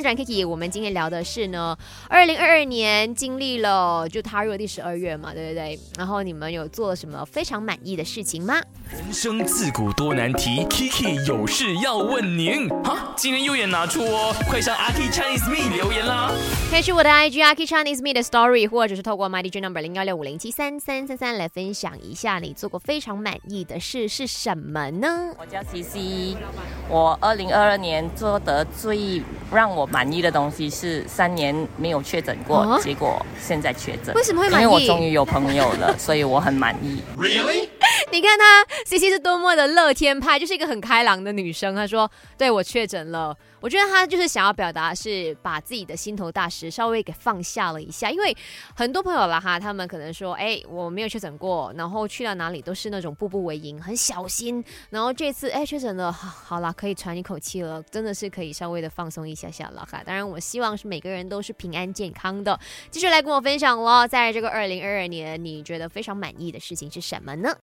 Kiki，我们今天聊的是呢，二零二二年经历了就踏入了第十二月嘛，对不对？然后你们有做什么非常满意的事情吗？人生自古多难题，Kiki 有事要问您。哈，今天又也拿出哦，快上阿 K Chinese Me 留言啦。可以去我的 IG 阿 K Chinese Me 的 Story，或者是透过 My DJ Number 零幺六五零七三三三三来分享一下你做过非常满意的事是什么呢？我叫 CC，我二零二二年做的最让我满意的东西是三年没有确诊过，哦结果现在确诊。为什么会满意因为我终于有朋友了，所以我很满意。你看她 C C 是多么的乐天派，就是一个很开朗的女生。她说：“对我确诊了。”我觉得她就是想要表达是把自己的心头大石稍微给放下了一下，因为很多朋友啦哈，他们可能说：“ 哎，我没有确诊过，然后去到哪里都是那种步步为营，很小心。然后这次哎确诊了，好 好啦，可以喘一口气了，真的是可以稍微的放松一下下了哈。当然，我希望是每个人都是平安健康的。继续来跟我分享咯，在这个二零二二年，你觉得非常满意的事情是什么呢？